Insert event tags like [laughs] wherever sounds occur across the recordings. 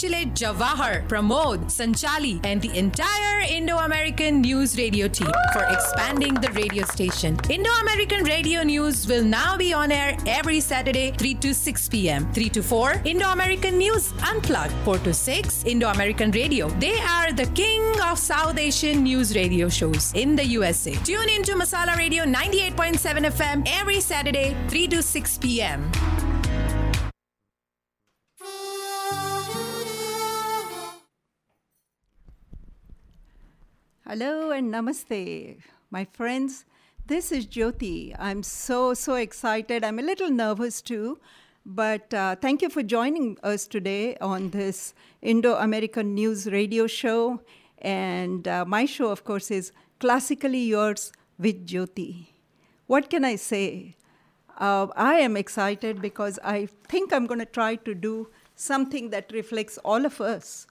congratulate Jawahar, Pramod, Sanchali, and the entire Indo American News Radio team for expanding the radio station. Indo American Radio News will now be on air every Saturday, 3 to 6 p.m. 3 to 4, Indo American News Unplugged. 4 to 6, Indo American Radio. They are the king of South Asian news radio shows in the USA. Tune in to Masala Radio 98.7 FM every Saturday, 3 to 6 p.m. Hello and namaste, my friends. This is Jyoti. I'm so, so excited. I'm a little nervous too, but uh, thank you for joining us today on this Indo American News radio show. And uh, my show, of course, is Classically Yours with Jyoti. What can I say? Uh, I am excited because I think I'm going to try to do something that reflects all of us.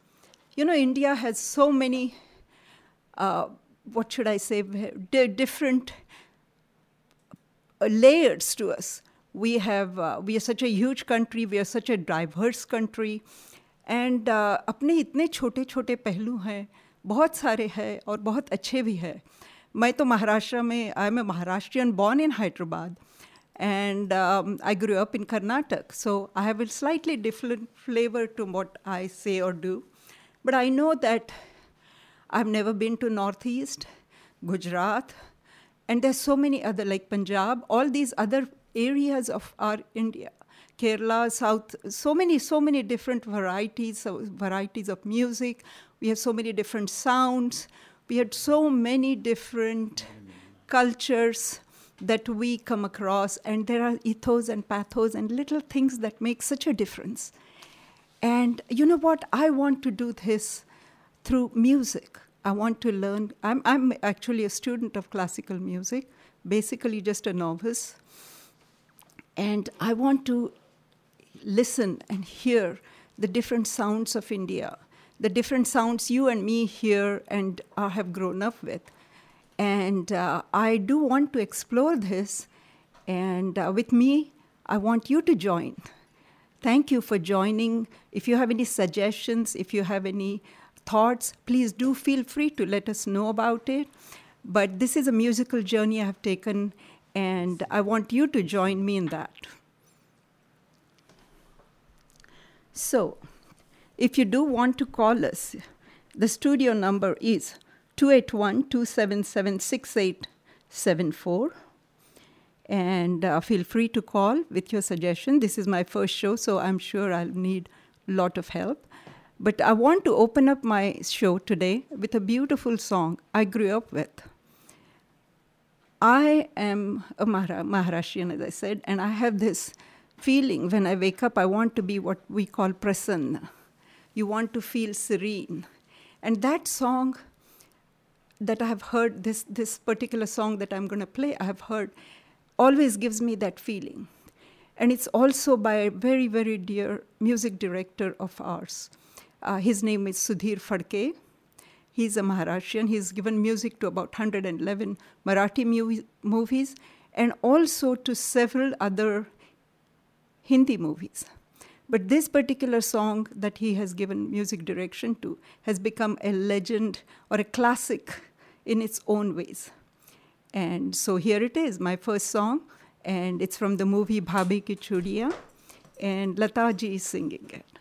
You know, India has so many uh, what should I say, d- different uh, layers to us. We have, uh, we are such a huge country, we are such a diverse country, and uh, अपने इतने छोटे छोटे पहलू हैं बहुत सारे हैं और बहुत अच्छे भी हैं मैं तो महाराष्ट्र में I am a Maharashtrian born in Hyderabad and um, I grew up in Karnataka, so I have a slightly different flavor to what I say or do. But I know that I've never been to Northeast, Gujarat, and there's so many other like Punjab, all these other areas of our India, Kerala, South, so many, so many different varieties, so varieties of music. We have so many different sounds. We had so many different cultures that we come across, and there are ethos and pathos and little things that make such a difference. And you know what? I want to do this through music. I want to learn. I'm, I'm actually a student of classical music, basically just a novice. And I want to listen and hear the different sounds of India, the different sounds you and me hear and uh, have grown up with. And uh, I do want to explore this. And uh, with me, I want you to join. Thank you for joining. If you have any suggestions, if you have any thoughts, please do feel free to let us know about it. But this is a musical journey I have taken, and I want you to join me in that. So, if you do want to call us, the studio number is 281 277 6874. And uh, feel free to call with your suggestion. This is my first show, so I'm sure I'll need a lot of help. But I want to open up my show today with a beautiful song I grew up with. I am a Mahara- Maharashtrian, as I said, and I have this feeling when I wake up, I want to be what we call prasanna. You want to feel serene. And that song that I have heard, this, this particular song that I'm going to play, I have heard, always gives me that feeling. And it's also by a very, very dear music director of ours. Uh, his name is Sudhir Phadke. He's a Maharashtrian. He's given music to about 111 Marathi mu- movies and also to several other Hindi movies. But this particular song that he has given music direction to has become a legend or a classic in its own ways. And so here it is, my first song, and it's from the movie Bhabhi Ki Churiya, and Lata ji is singing it.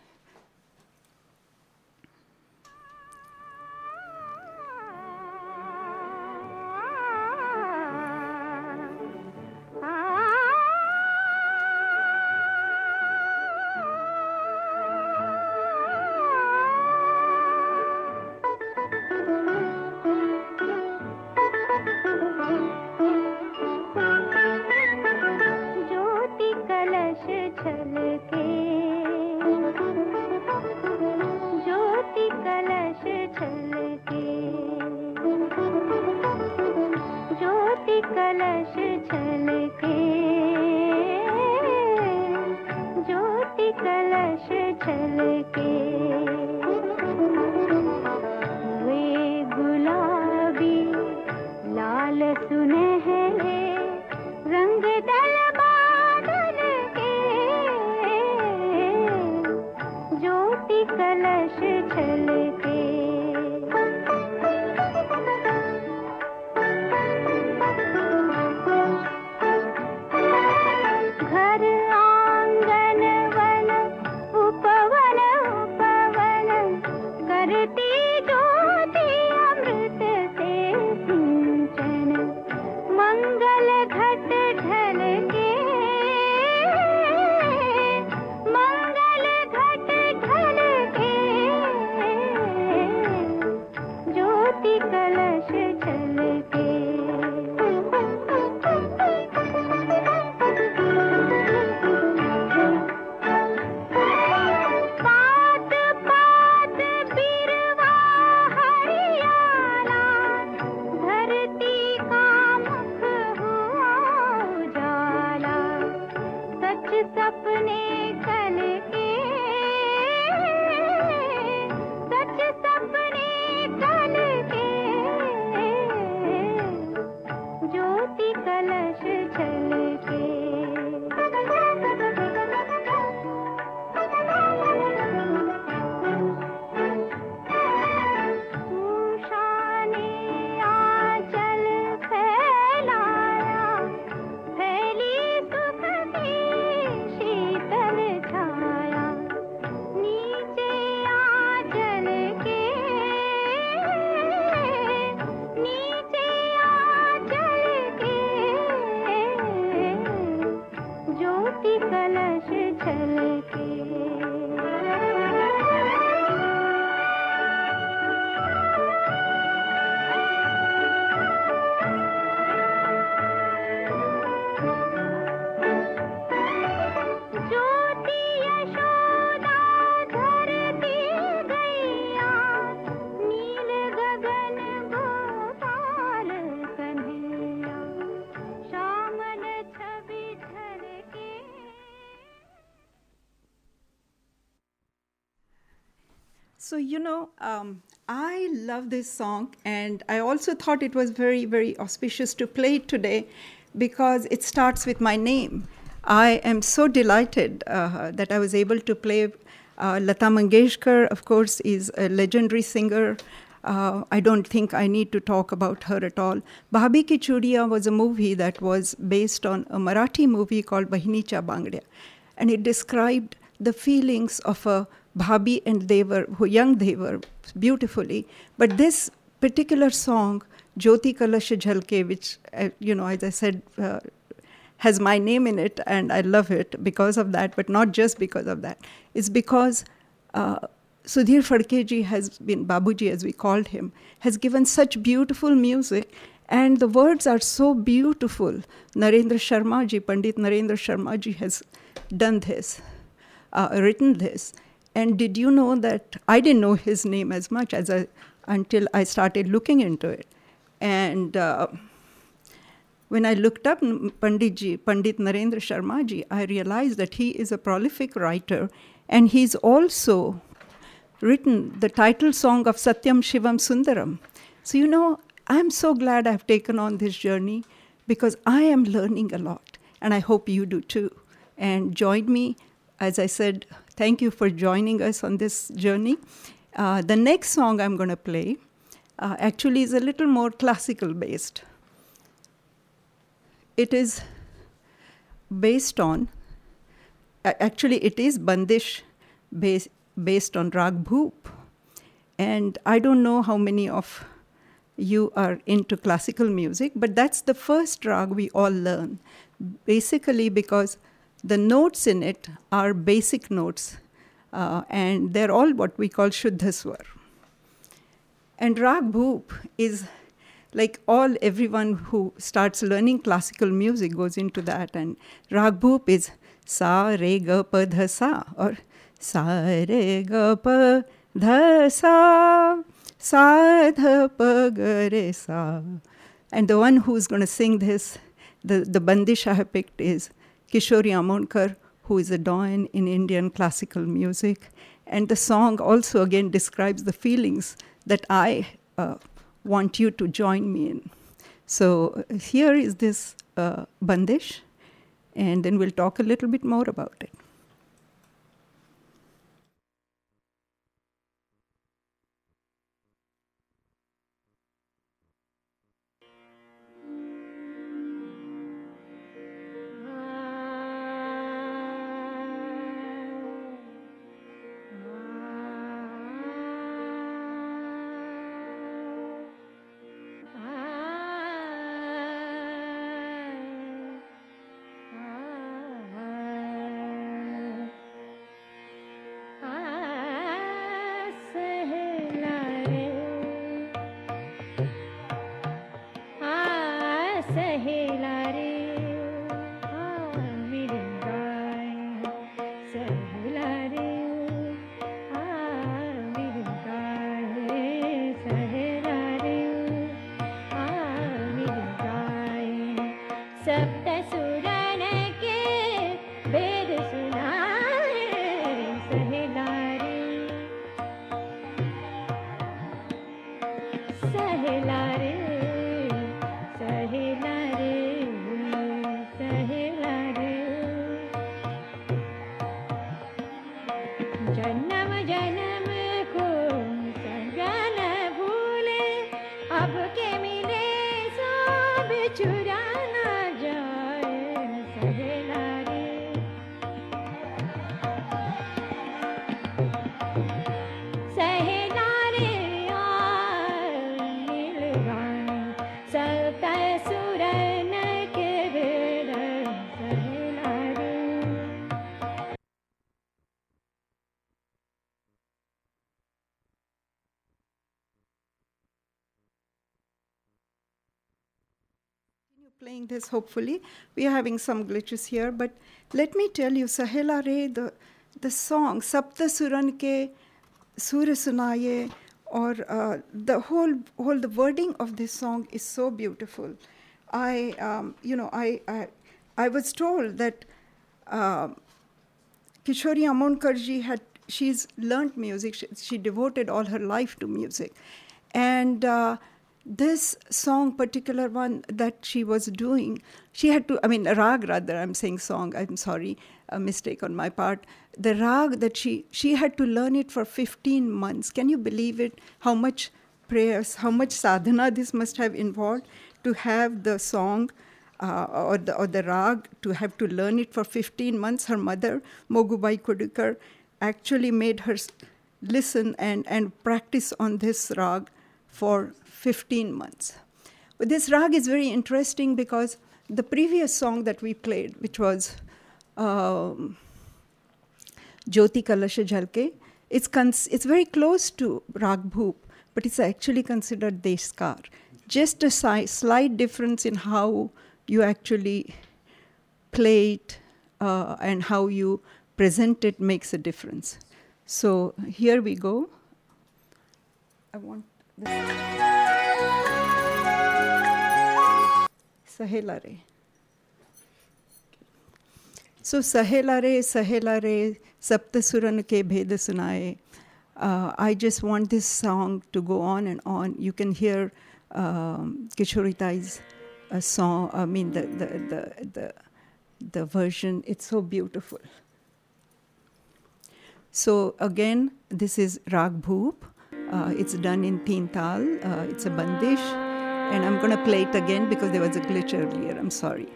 So, you know, um, I love this song, and I also thought it was very, very auspicious to play it today because it starts with my name. I am so delighted uh, that I was able to play. Uh, Lata Mangeshkar, of course, is a legendary singer. Uh, I don't think I need to talk about her at all. Bhabhi Ki was a movie that was based on a Marathi movie called Bahinicha Bangdya. And it described the feelings of a Bhabhi and Devar, who young they were beautifully. But this particular song, Jyoti Kalash Jhalke, which, uh, you know, as I said, uh, has my name in it, and I love it because of that, but not just because of that. It's because uh, Sudhir Phadkeji has been, Babuji as we called him, has given such beautiful music, and the words are so beautiful. Narendra Sharmaji, Pandit Narendra Sharmaji has done this, uh, written this. And did you know that I didn't know his name as much as I, until I started looking into it. And uh, when I looked up Panditji, Pandit Narendra Sharmaji, I realized that he is a prolific writer and he's also written the title song of Satyam Shivam Sundaram. So, you know, I'm so glad I've taken on this journey because I am learning a lot, and I hope you do too. And join me, as I said, Thank you for joining us on this journey. Uh, the next song I'm going to play uh, actually is a little more classical based. It is based on, actually, it is Bandish based, based on Rag Bhoop. And I don't know how many of you are into classical music, but that's the first rag we all learn. Basically, because the notes in it are basic notes, uh, and they're all what we call Shuddha Swar. And Rag Bhoop is like all everyone who starts learning classical music goes into that. And Rag Bhoop is Sa Re Ga Pa Dha Sa or Sa Re Ga Pa Dha Sa Sa Dha Pa Ga Re Sa. And the one who's going to sing this, the, the bandish I have picked is Kishori Amonkar, who is a doyen in Indian classical music. And the song also again describes the feelings that I uh, want you to join me in. So here is this uh, bandish, and then we'll talk a little bit more about it. Hopefully. We are having some glitches here but let me tell you sahela re the the song sapta suran ke sunaye or uh, the whole whole the wording of this song is so beautiful. I um, you know i i, I was told that um Kishori Amonkarji had she's learned music. She, she devoted all her life to music, and uh, this song, particular one that she was doing, she had to. I mean, rag rather. I'm saying song. I'm sorry, a mistake on my part. The rag that she she had to learn it for 15 months. Can you believe it? How much prayers, how much sadhana this must have involved to have the song uh, or, the, or the rag, to have to learn it for 15 months. Her mother, Mogubai Kurdikar, actually made her listen and, and practice on this rag for 15 months. But this rag is very interesting because the previous song that we played, which was um, Jyoti Kalasha Jhalke. It's, cons- it's very close to Rag Bhoop, but it's actually considered Deshkar. Just a si- slight difference in how you actually play it uh, and how you present it makes a difference. So here we go. I want. Sahela Re. So Sahela Re, Sahela Re, Saptasuran ke bhed sunaye. Uh, I just want this song to go on and on. You can hear um, Kishoritai's uh, song, I mean, the, the, the, the, the version. It's so beautiful. So again, this is Rag. Uh, it's done in Teen Tal. Uh, it's a bandish. And I'm going to play it again because there was a glitch earlier. I'm sorry.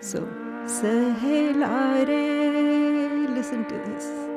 So, Sahela re, listen to this.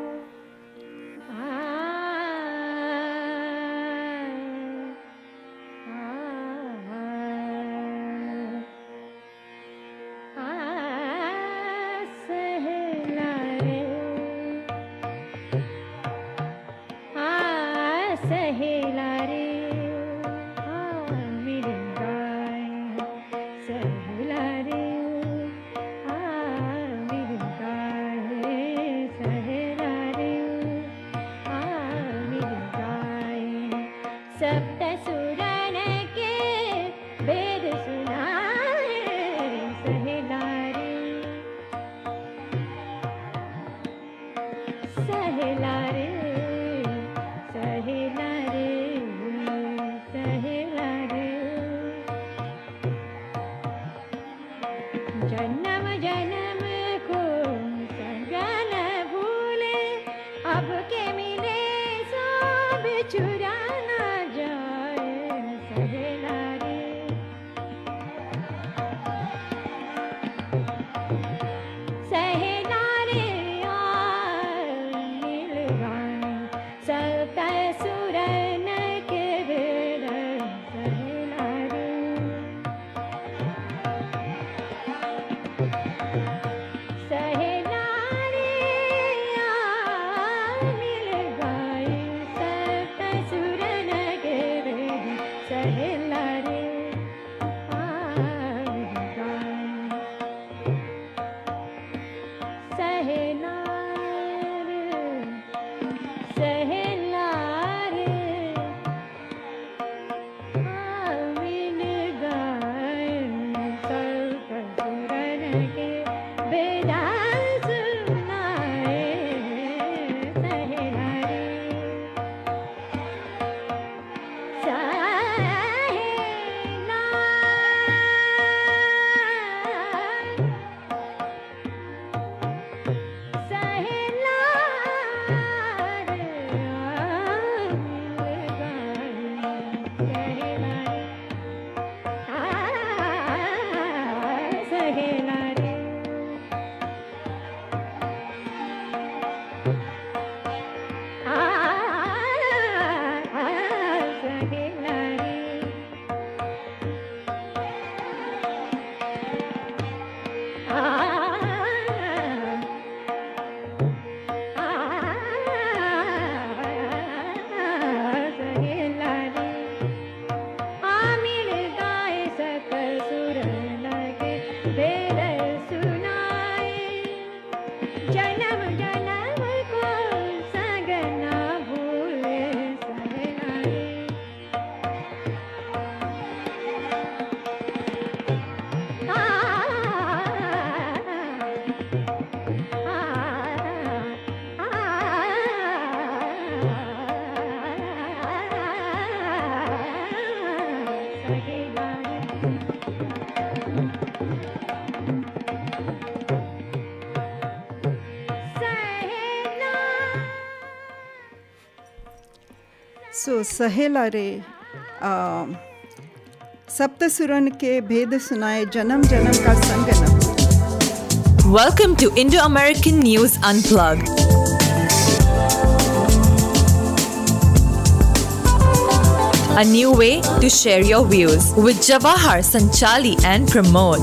सहेला रे सप्तसुरन के भेद सुनाए जन्म जन्म का Sangnam welcome to Indo American news unplug a new way to share your views with Jawahar Sanchali and Pramod.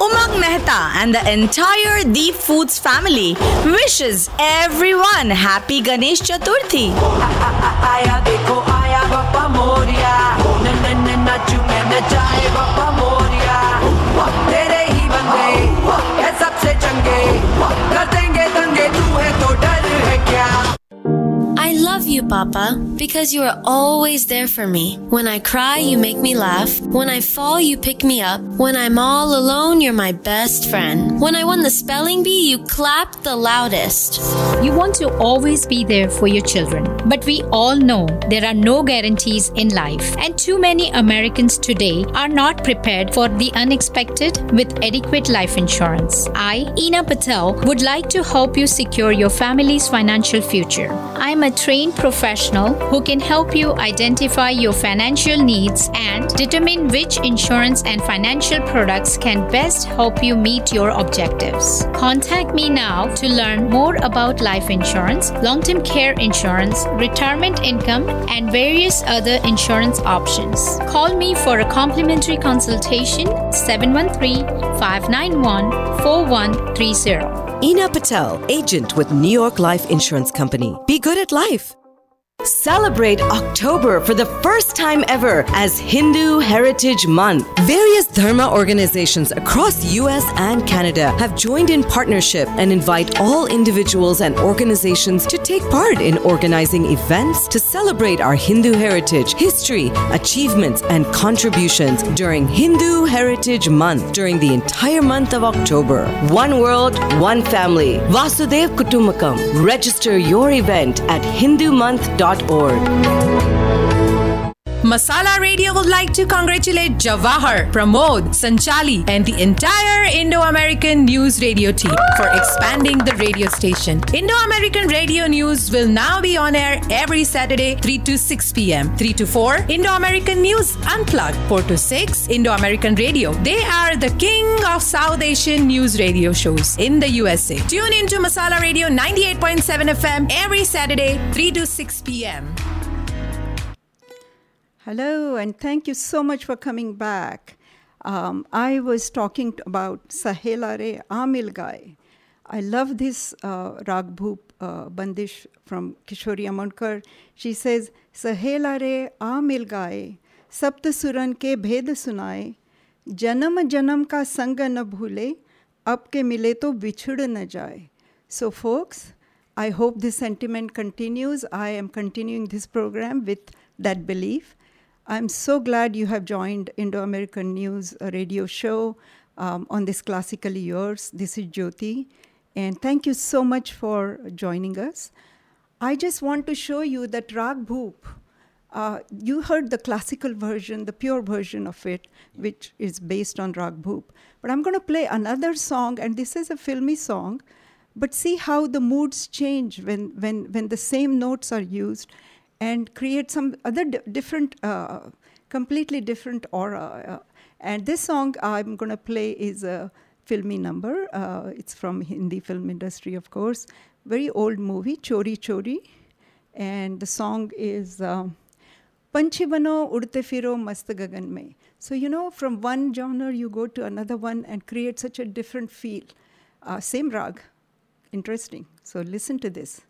Umang Mehta and the entire Deep Foods family wishes everyone happy Ganesh Chaturthi. आया देखो आया बप्पा मोरिया न न न नाचू मैं नचाए बप्पा मोरिया तेरे ही बंदे ये सबसे चंगे कर I love you, Papa, because you are always there for me. When I cry, you make me laugh. When I fall, you pick me up. When I'm all alone, you're my best friend. When I won the spelling bee, you clapped the loudest. You want to always be there for your children. But we all know there are no guarantees in life. And too many Americans today are not prepared for the unexpected with adequate life insurance. I, Ina Patel, would like to help you secure your family's financial future. I am trained professional who can help you identify your financial needs and determine which insurance and financial products can best help you meet your objectives. Contact me now to learn more about life insurance, long term care insurance, retirement income, and various other insurance options. Call me for a complimentary consultation 713 591 4130. Ina Patel, agent with New York Life Insurance Company. Be good at life. Celebrate October for the first time ever as Hindu Heritage Month. Various Dharma organizations across US and Canada have joined in partnership and invite all individuals and organizations to take part in organizing events to celebrate our Hindu heritage, history, achievements, and contributions during Hindu Heritage Month during the entire month of October. One world, one family. Vasudev Kutumbakam. Register your event at hindumonth.org. Masala Radio would like to congratulate Jawahar, Pramod, Sanchali, and the entire Indo American News Radio team for expanding the radio station. Indo American Radio News will now be on air every Saturday, 3 to 6 p.m. 3 to 4, Indo American News Unplugged. 4 to 6, Indo American Radio. They are the king of South Asian news radio shows in the USA. Tune into Masala Radio 98.7 FM every Saturday, 3 to 6 p.m. Hello, and thank you so much for coming back. Um, I was talking about Sahela Re Amil Gai. I love this uh, uh, Bandish from Kishori Amonkar. She says, Sahela Re Amil Gai, Sapt Suran Ke Bhed Sunai, Janam Janam Ka Sanga Na Bhule, Ab Ke Mile To vichud Na Jaye. So, folks, I hope this sentiment continues. I am continuing this program with that belief i'm so glad you have joined indo-american news radio show um, on this classical yours this is jyoti and thank you so much for joining us i just want to show you that rag bhoop uh, you heard the classical version, the pure version of it, which is based on Rag Bhoop. But I'm going to play another song, and this is a filmy song. But see how the moods change when, when, when the same notes are used and create some other different, uh, completely different aura. Uh, and this song I'm going to play is a filmy number. Uh, it's from Hindi film industry, of course. Very old movie, Chori Chori. And the song is um, Panchi Bano Urte Firo Mast Gagan Mein. So, you know, from one genre, you go to another one and create such a different feel. Uh, same rag. Interesting. So, listen to this.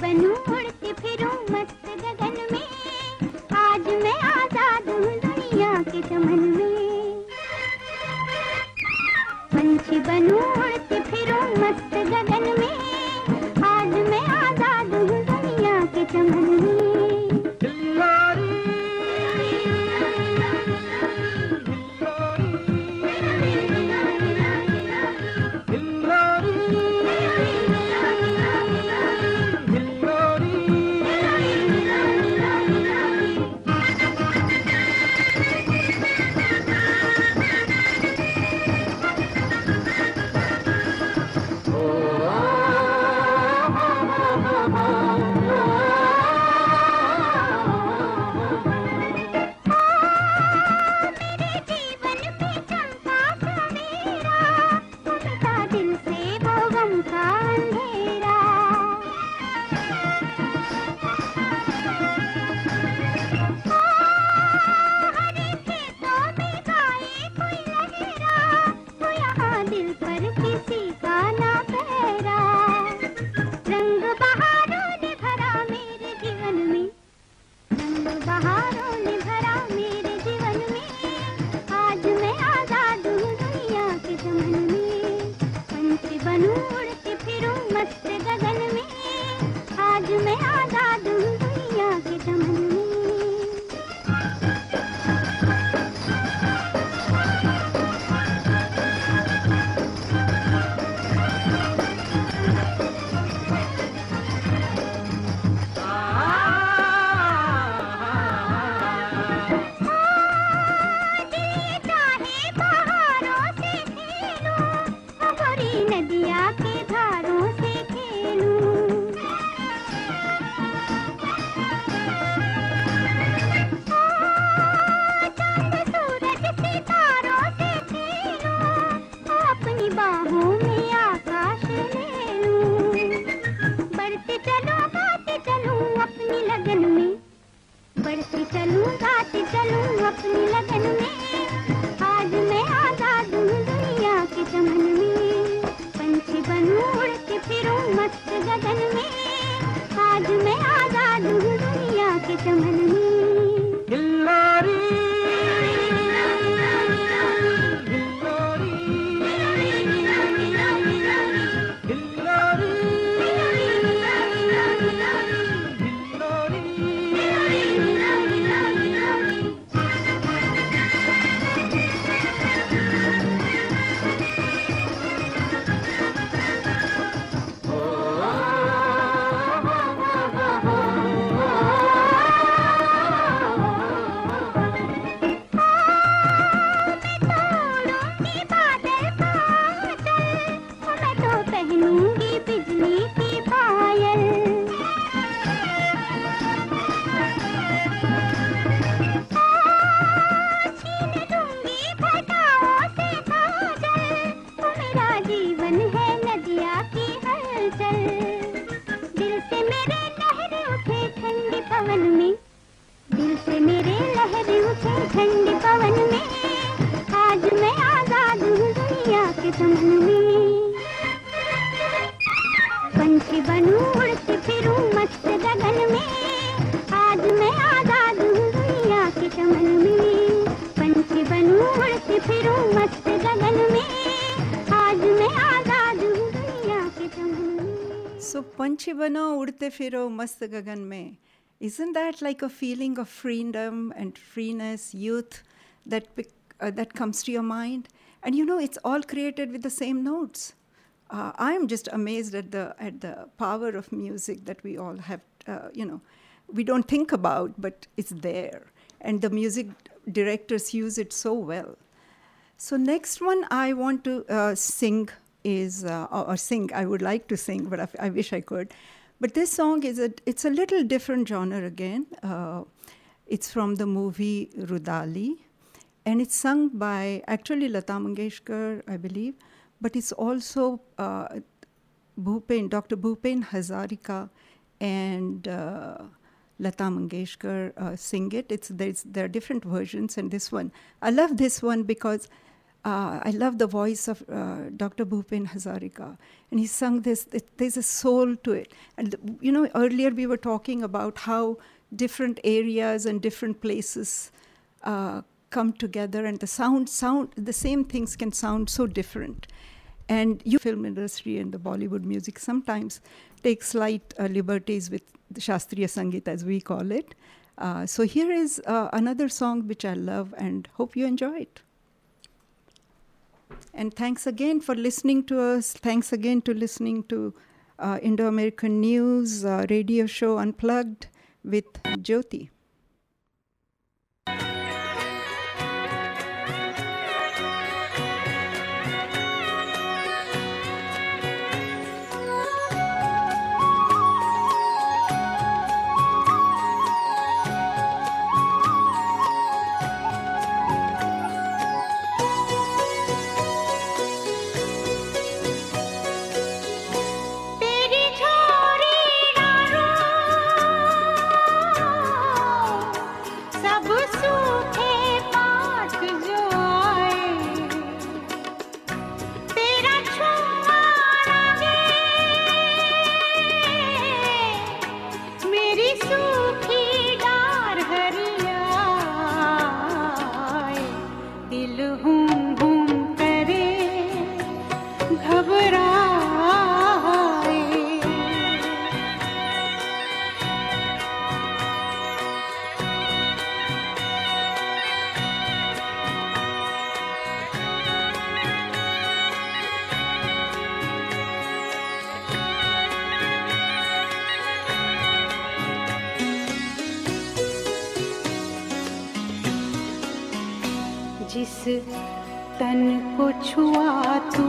बनूं उड़ती फिरूं मस्त गगन में। आज मैं आज़ाद के चमन में। पंछी बनूं मस्त गगन में। आज मैं आज़ाद हूँ दुनिया के चमन में। Isn't that like a feeling of freedom and freeness, youth that, uh, that comes to your mind? And you know, it's all created with the same notes. Uh, I am just amazed at the, at the power of music that we all have, uh, you know, we don't think about, but it's there. And the music directors use it so well. So next one I want to sing is uh, or, sing. I would like to sing, but I, I wish I could. But this song is a it's a little different genre again. Uh, it's from the movie Rudali, and it's sung by actually Lata Mangeshkar, I believe, but it's also uh, Bhupen, Dr. Bhupen Hazarika, and uh, Lata Mangeshkar uh, sing it. It's there's, there are different versions, and this one I love this one because uh, I love the voice of uh, Dr. Bhupen Hazarika, and he sung this. There's a soul to it, and you know earlier we were talking about how different areas and different places uh, come together, and the sound sound the same things can sound so different. And you film industry and the Bollywood music sometimes take slight uh, liberties with the Shastriya Sangeet as we call it. Uh, so here is uh, another song which I love and hope you enjoy it. And thanks again for listening to us. Thanks again to listening to uh, Indo American News uh, radio show Unplugged with Jyoti. छुआ तूने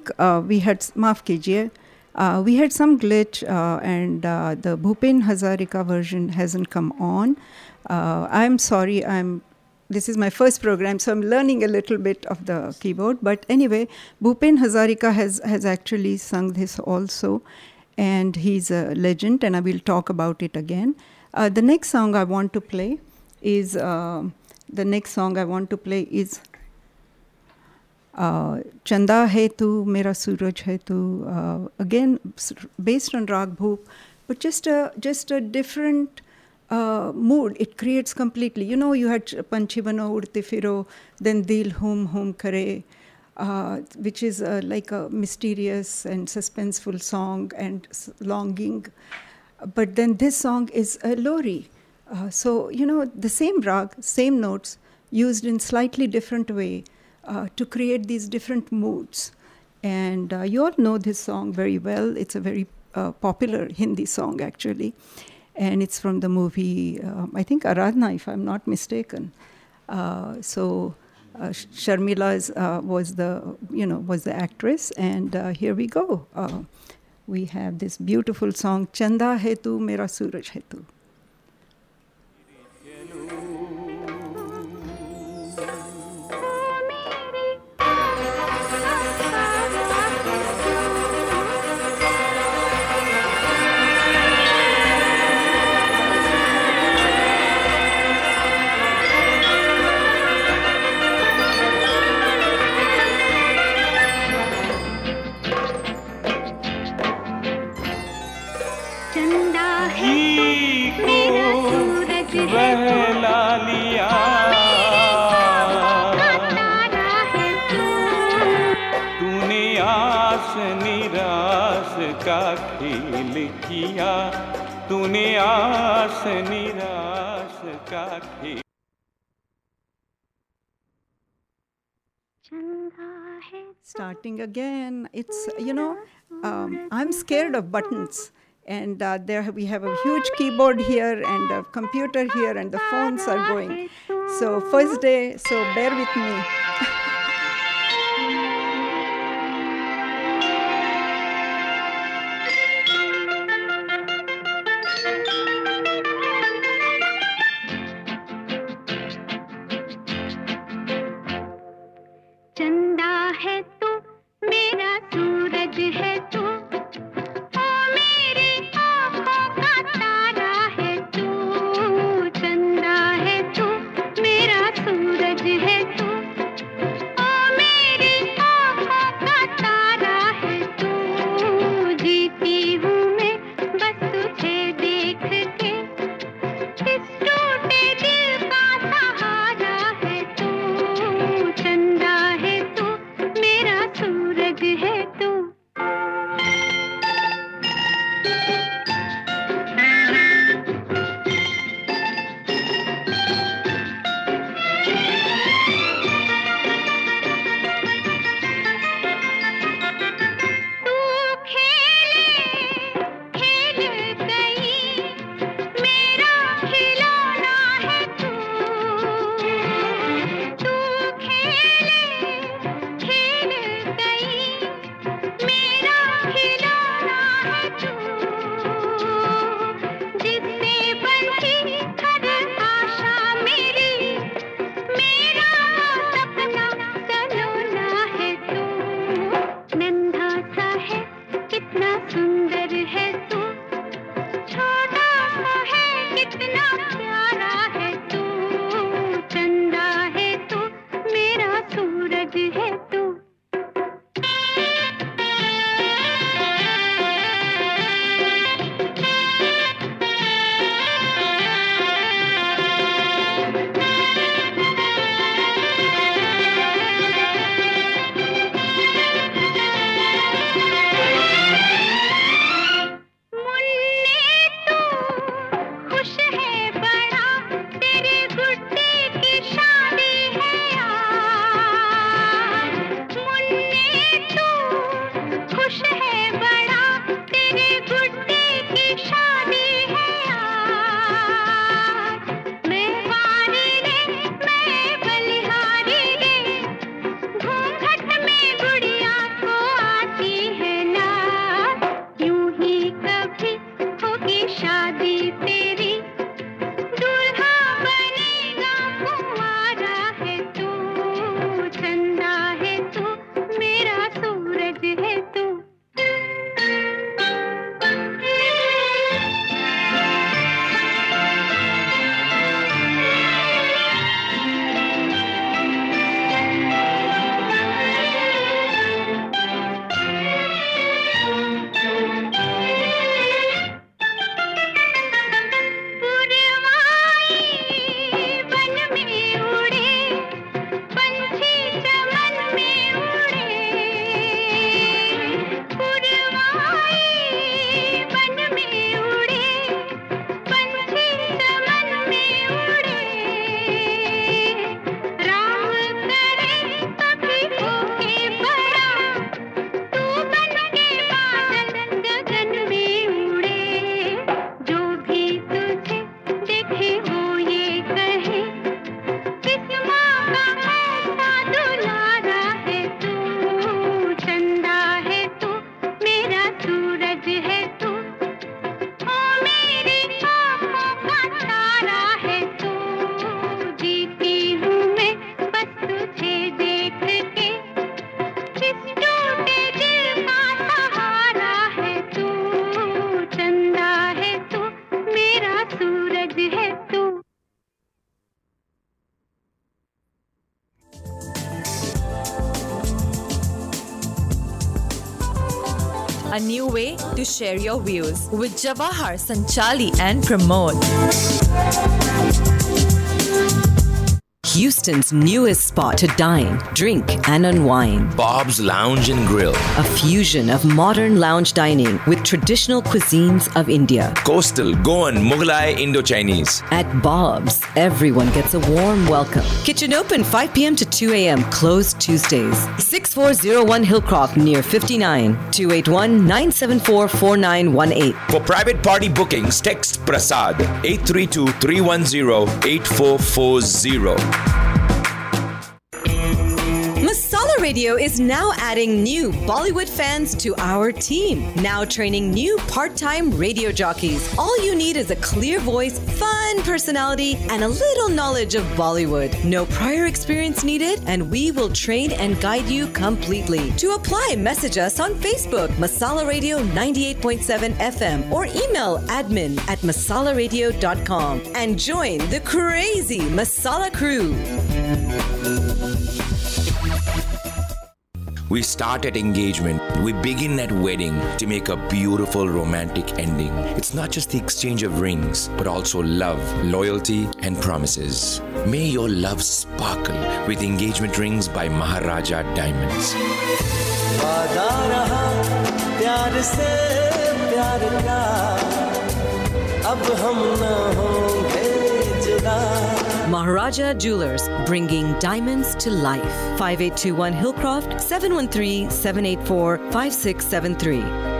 think uh, we had maaf kijiye, uh, we had some glitch uh, and uh, the Bhupen Hazarika version hasn't come on. Uh, I'm sorry. I'm. This is my first program, so I'm learning a little bit of the keyboard. But anyway, Bhupen Hazarika has has actually sung this also, and he's a legend. And I will talk about it again. Uh, the next song I want to play is the next song I want to play is Chanda hai tu, mera suraj hai tu. Uh, again, based on Rag but just a just a different uh, mood. It creates completely. You know, you had Panchi Bano Udte Firo, then Dil Hum Hum Kare, uh, which is uh, like a mysterious and suspenseful song and longing. But then this song is a lori. Uh, so, you know, the same rag, same notes, used in slightly different way uh, to create these different moods. And uh, you all know this song very well. It's a very uh, popular Hindi song, actually. And it's from the movie, um, I think, Aradhna, if I'm not mistaken. Uh, so, uh, Sharmila is, uh, was the, you know, was the actress. And here we go. We have this beautiful song, Chanda Hai Tu, Mera Suraj Hai starting again. It's, oh, you know, oh, um, I'm scared of buttons. And uh, there we have a huge keyboard here and a computer here, and the phones are going. So, first day, so bear with me. Way to share your views with Jawahar, Sanchali, and Pramod. Houston's newest spot to dine, drink, and unwind. Bob's Lounge and Grill. A fusion of modern lounge dining with traditional cuisines of India. Coastal, Goan, Mughlai, Indo Chinese. At Bob's, everyone gets a warm welcome. Kitchen open 5 p.m. to 2 a.m., closed Tuesdays. 6401 Hillcroft near 59, 281 974 4918. For private party bookings, text Prasad 832 310 8440. Radio is now adding new Bollywood fans to our team. Now training new part time radio jockeys. All you need is a clear voice, fun personality, and a little knowledge of Bollywood. No prior experience needed, and we will train and guide you completely. To apply, message us on Facebook, Masala Radio 98.7 FM, or email admin at masalaradio.com and join the crazy Masala crew. We start at engagement, we begin at wedding to make a beautiful romantic ending. It's not just the exchange of rings, but also love, loyalty, and promises. May your love sparkle with engagement rings by Maharaja Diamonds. वादा रहा प्यार से प्यार का अब हम न होंगे जुदा Maharaja Jewelers, bringing diamonds to life. 5821 Hillcroft, 713 784 5673.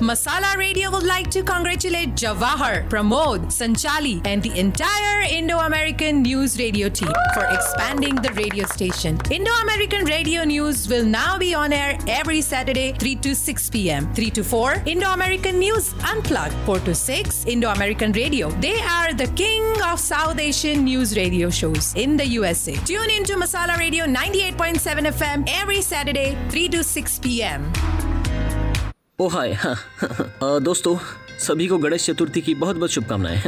Masala Radio would like to congratulate Jawahar, Pramod, Sanchali, and the entire Indo American News Radio team for expanding the radio station. Indo American Radio News will now be on air every Saturday, 3 to 6 p.m. 3 to 4, Indo American News Unplugged. 4 to 6, Indo American Radio. They are the king of South Asian news radio shows in the USA. Tune in to Masala Radio 98.7 FM every Saturday, 3 to 6 p.m. ओ हाय। [laughs] हाँ, दोस्तों सभी को गणेश चतुर्थी की बहुत बहुत शुभकामनाएँ।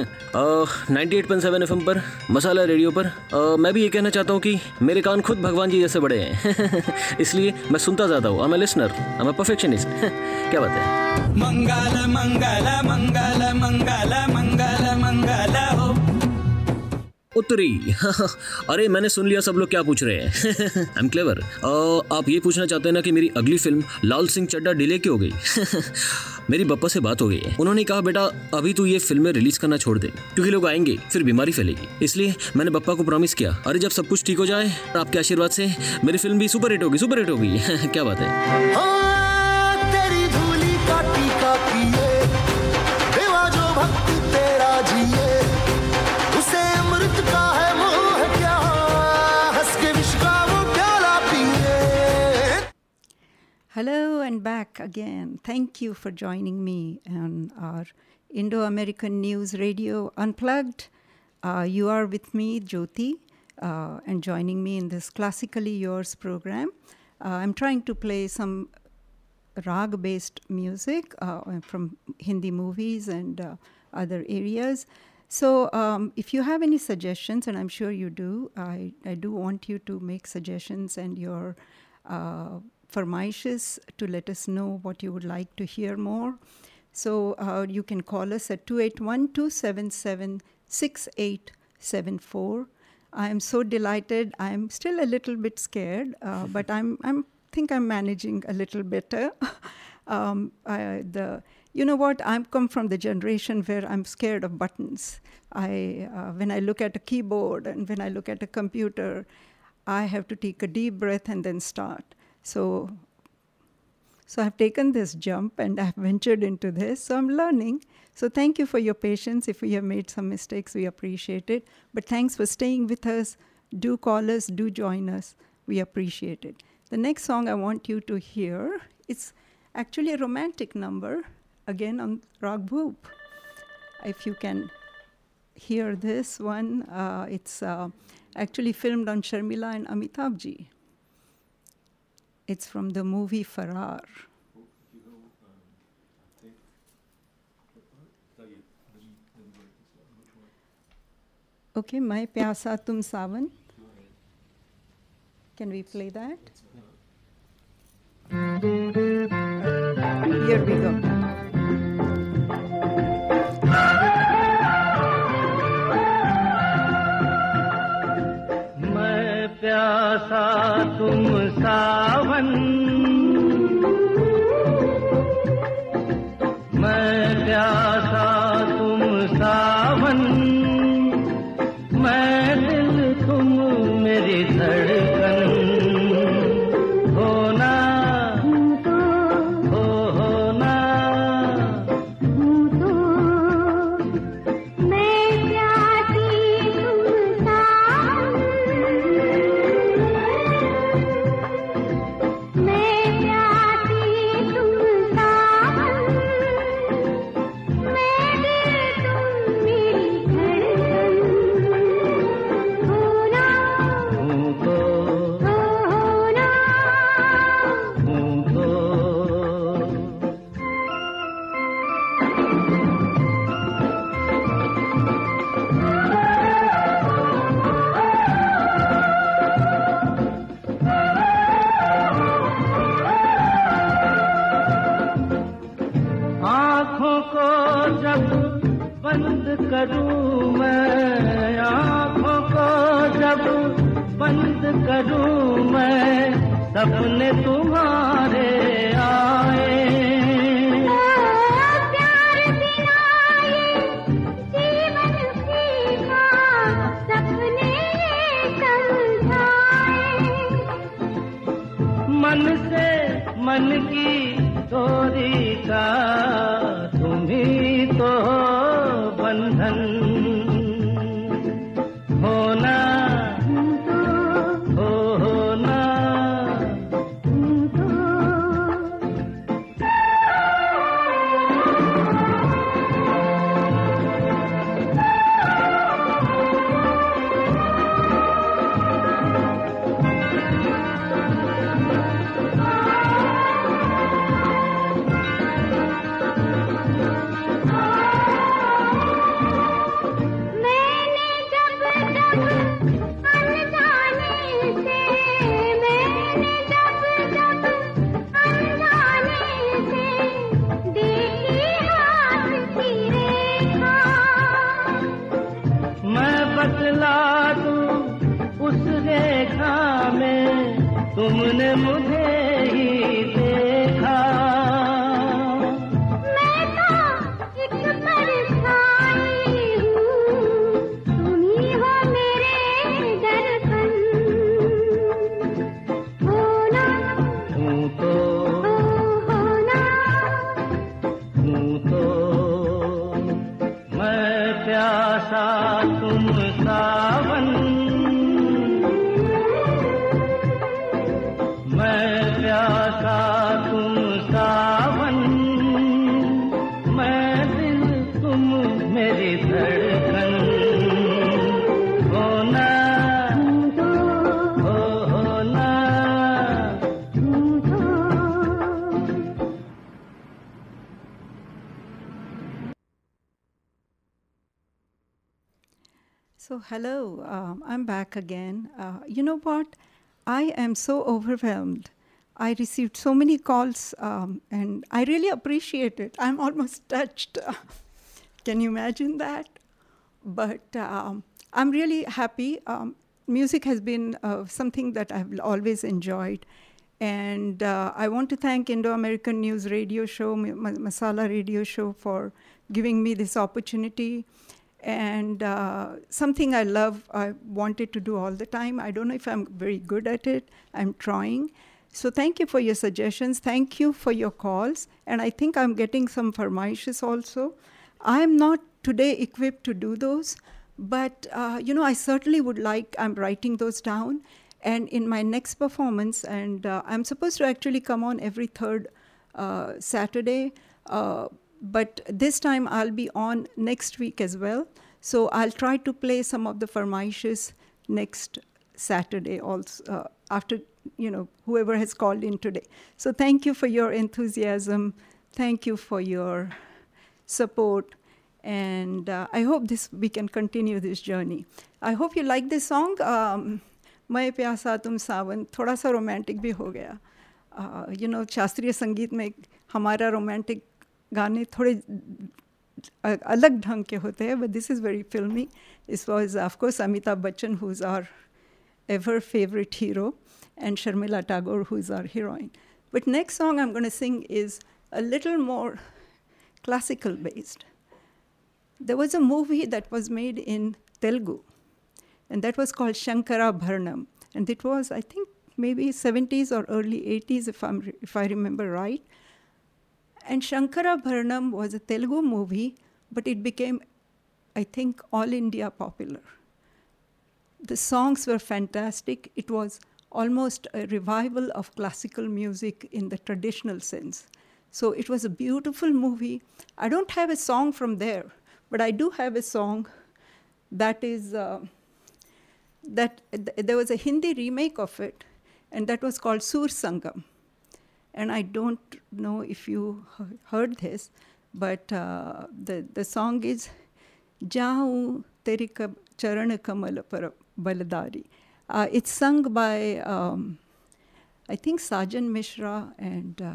Ninety eight point seven FM पर Masala radio पर। अ, मैं भी ये कहना चाहता हूँ कि मेरे कान खुद भगवान जी जैसे बड़े हैं। [laughs] इसलिए मैं सुनता जाता हूँ। एम लिसनर एम परफेक्शनिस्ट क्या बात है? मंगल मंगल मंगल मंगल मंगल मंगल उत्तरी [laughs] अरे मैंने सुन लिया सब लोग क्या पूछ रहे हैं? आई एम क्लेवर आप ये पूछना चाहते हैं ना कि मेरी अगली फ़िल्म लाल सिंह चड्डा डिले क्यों हो गई? [laughs] मेरी बप्पा से बात हो गई है। उन्होंने कहा बेटा अभी तू ये फ़िल्में रिलीज़ करना छोड़ दे क्योंकि लोग आएँगे फिर बीमारी फैलेगी। इसलिए मैंने बप्पा को प्रॉमिस किया अरे जब सब कुछ ठीक हो जाए आपके आशीर्वाद से मेरी फ़िल्म भी सुपर हिट होगी सुपर हिट होगी। [laughs] क्या बात है? हाँ, Hello and back again. Thank you for joining me on our Indo American News Radio Unplugged. Uh, you are with me, Jyoti, uh, and joining me in this Classically Yours program. Uh, I'm trying to play some rag based music uh, from Hindi movies and uh, other areas. So, um, if you have any suggestions, and I'm sure you do, I, I do want you to make suggestions and your uh, farmaishes to let us know what you would like to hear more. So, uh, you can call us at 281 277 6874. I am so delighted. I'm still a little bit scared, uh, [laughs] but I'm, I'm think I'm managing a little better. [laughs] um, I, the you know what? I'm come from the generation where I'm scared of buttons. I uh, when I look at a keyboard and when I look at a computer, I have to take a deep breath and then start. So so I've taken this jump and I've ventured into this. So I'm learning. So thank you for your patience. If we have made some mistakes, we appreciate it. But thanks for staying with us. Do call us, do join us. We appreciate it. The next song I want you to hear, it's actually a romantic number, again on Rag Bhoop. if you can hear this one, uh, it's uh, actually filmed on Sharmila and Amitabh ji. It's from the movie Faraar. Okay, my Pyasa Tum Savan. Can we play that? Here we go. प्यासा tum सा मैं hello, um, I'm back again. Uh, you know what? I am so overwhelmed. I received so many calls um, and I really appreciate it. I'm almost touched. [laughs] Can you imagine that? But um, I'm really happy. Um, music has been uh, something that I've always enjoyed. And uh, I want to thank Indo American News Radio Show, Ma- Ma- Masala Radio Show, for giving me this opportunity and uh, something I love, I wanted to do all the time. I don't know if I'm very good at it. I'm trying. So thank you for your suggestions. Thank you for your calls. And I think I'm getting some farmaishes also. I'm not today equipped to do those, but uh, you know, I certainly would like. I'm writing those down, and in my next performance, and uh, I'm supposed to actually come on every third uh, Saturday. Uh, but this time I'll be on next week as well. So I'll try to play some of the farmaishes next Saturday also uh, after you know whoever has called in today. So thank you for your enthusiasm. Thank you for your support. And uh, I hope this we can continue this journey. I hope you like this song. Um, मैं प्यासा तुम सावन थोड़ा सा romantic भी हो गया you know शास्त्रीय संगीत में हमारा रोमांटिक गाने थोड़े अलग ढंग के होते हैं but this is very filmy is was of course Amitabh Bachchan who is our ever and Sharmila Tagore, who is our heroine. But next song I'm going to sing is a little more classical based. There was a movie that was made in Telugu, and that was called Shankara Bharanam. And it was, I think, maybe 70s or early 80s, if I remember right. And Shankara Bharanam was a Telugu movie, but it became, I think, all India popular. The songs were fantastic. It was almost a revival of classical music in the traditional sense. So it was a beautiful movie. I don't have a song from there, but I do have a song that is uh, that th- there was a Hindi remake of it, and that was called Sur Sangam. And I don't know if you heard this, but uh, the the song is Jaun Teri Ka- Charan Kamal Par Baladari. Uh, it's sung by, um, I think, Sajan Mishra, and uh,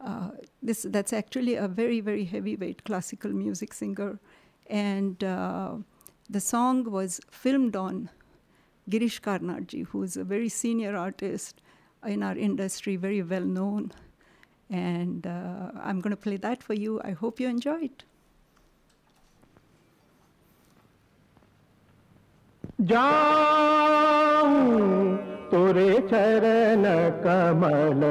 uh, this that's actually a very, very heavyweight classical music singer. And uh, the song was filmed on Girish Karnadji, who is a very senior artist in our industry, very well known. And uh, I'm going to play that for you. I hope you enjoy it. जाऊं तुरे चरण कमल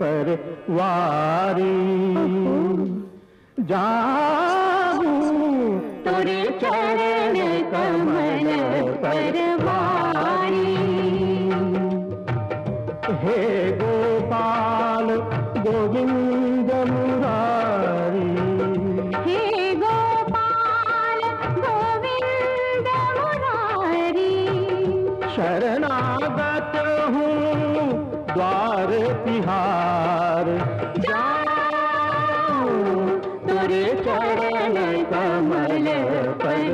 पर वारी जाऊं तुरे चरण कमल पर वारी हे गोपाल गोविंद मुरारी। हे गोपाल गोविंद मुरारी। शरणागत हूँ द्वार तिहार। तुरे चरण कमल पर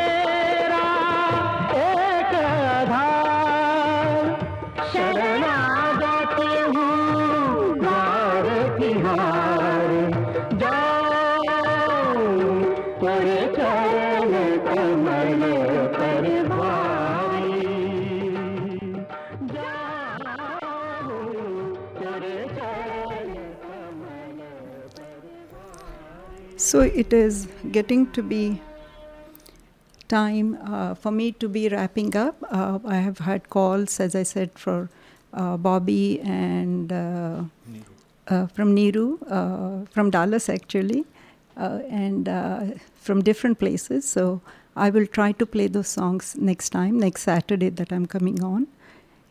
So it is getting to be time uh, for me to be wrapping up. Uh, I have had calls, as I said, for uh, Bobby and uh, uh, from Niru, uh, from Dallas actually, uh, and uh, from different places. So I will try to play those songs next time, next Saturday that I'm coming on.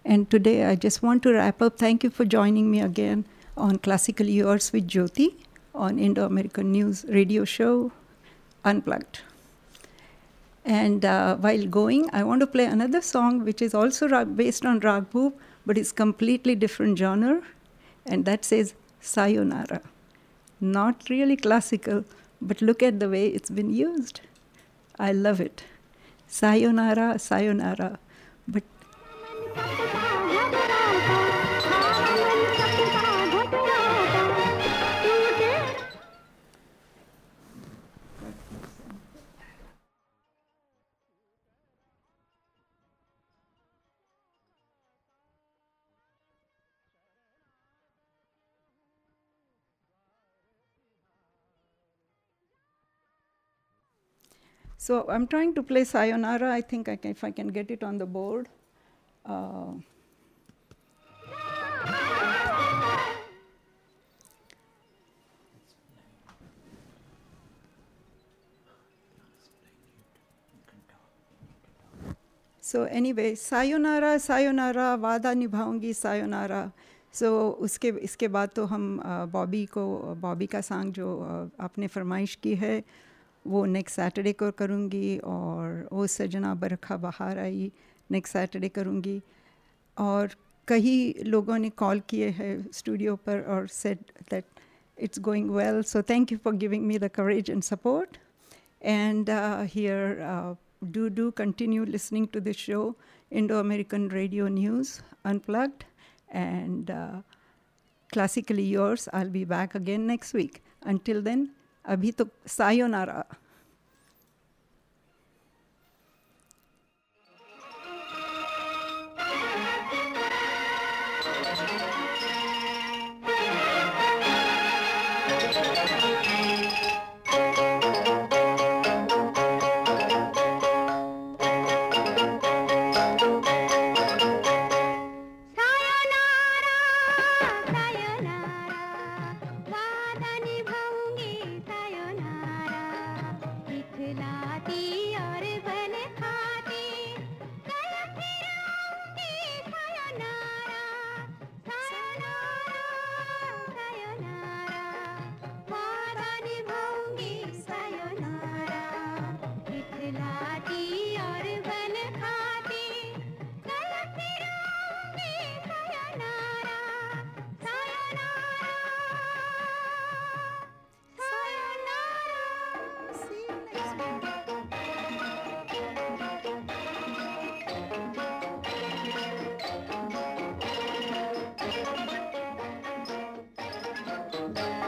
And today I just want to wrap up. Thank you for joining me again on Classical Yours with Jyoti on Indo American News radio show Unplugged. And uh, while going, I want to play another song which is also rag- based on Rag but it's completely different genre, and that says Sayonara. Not really classical, but look at the way it's been used. I love it. Sayonara, sayonara. But So I'm trying to play Sayonara. I think I can, if I can get it on the board. Uh, so anyway, Sayonara, Sayonara, वादा निभाऊँगी Sayonara. सो so, उसके इसके बाद तो हम बॉबी को बॉबी का song जो uh, आपने फरमाइश की है वो नेक्स्ट सैटरडे को करूँगी और ओ सजना बरखा बहार आई नेक्स्ट सैटरडे करूँगी और कई लोगों ने कॉल किए हैं स्टूडियो पर और said that it's going well. So thank you for giving me the courage and support. And uh, here, uh, do do continue listening to the show, Indo-American Radio News Unplugged, and uh, classically yours. I'll be back again next week. Until then, abhi to sayonara. छोड़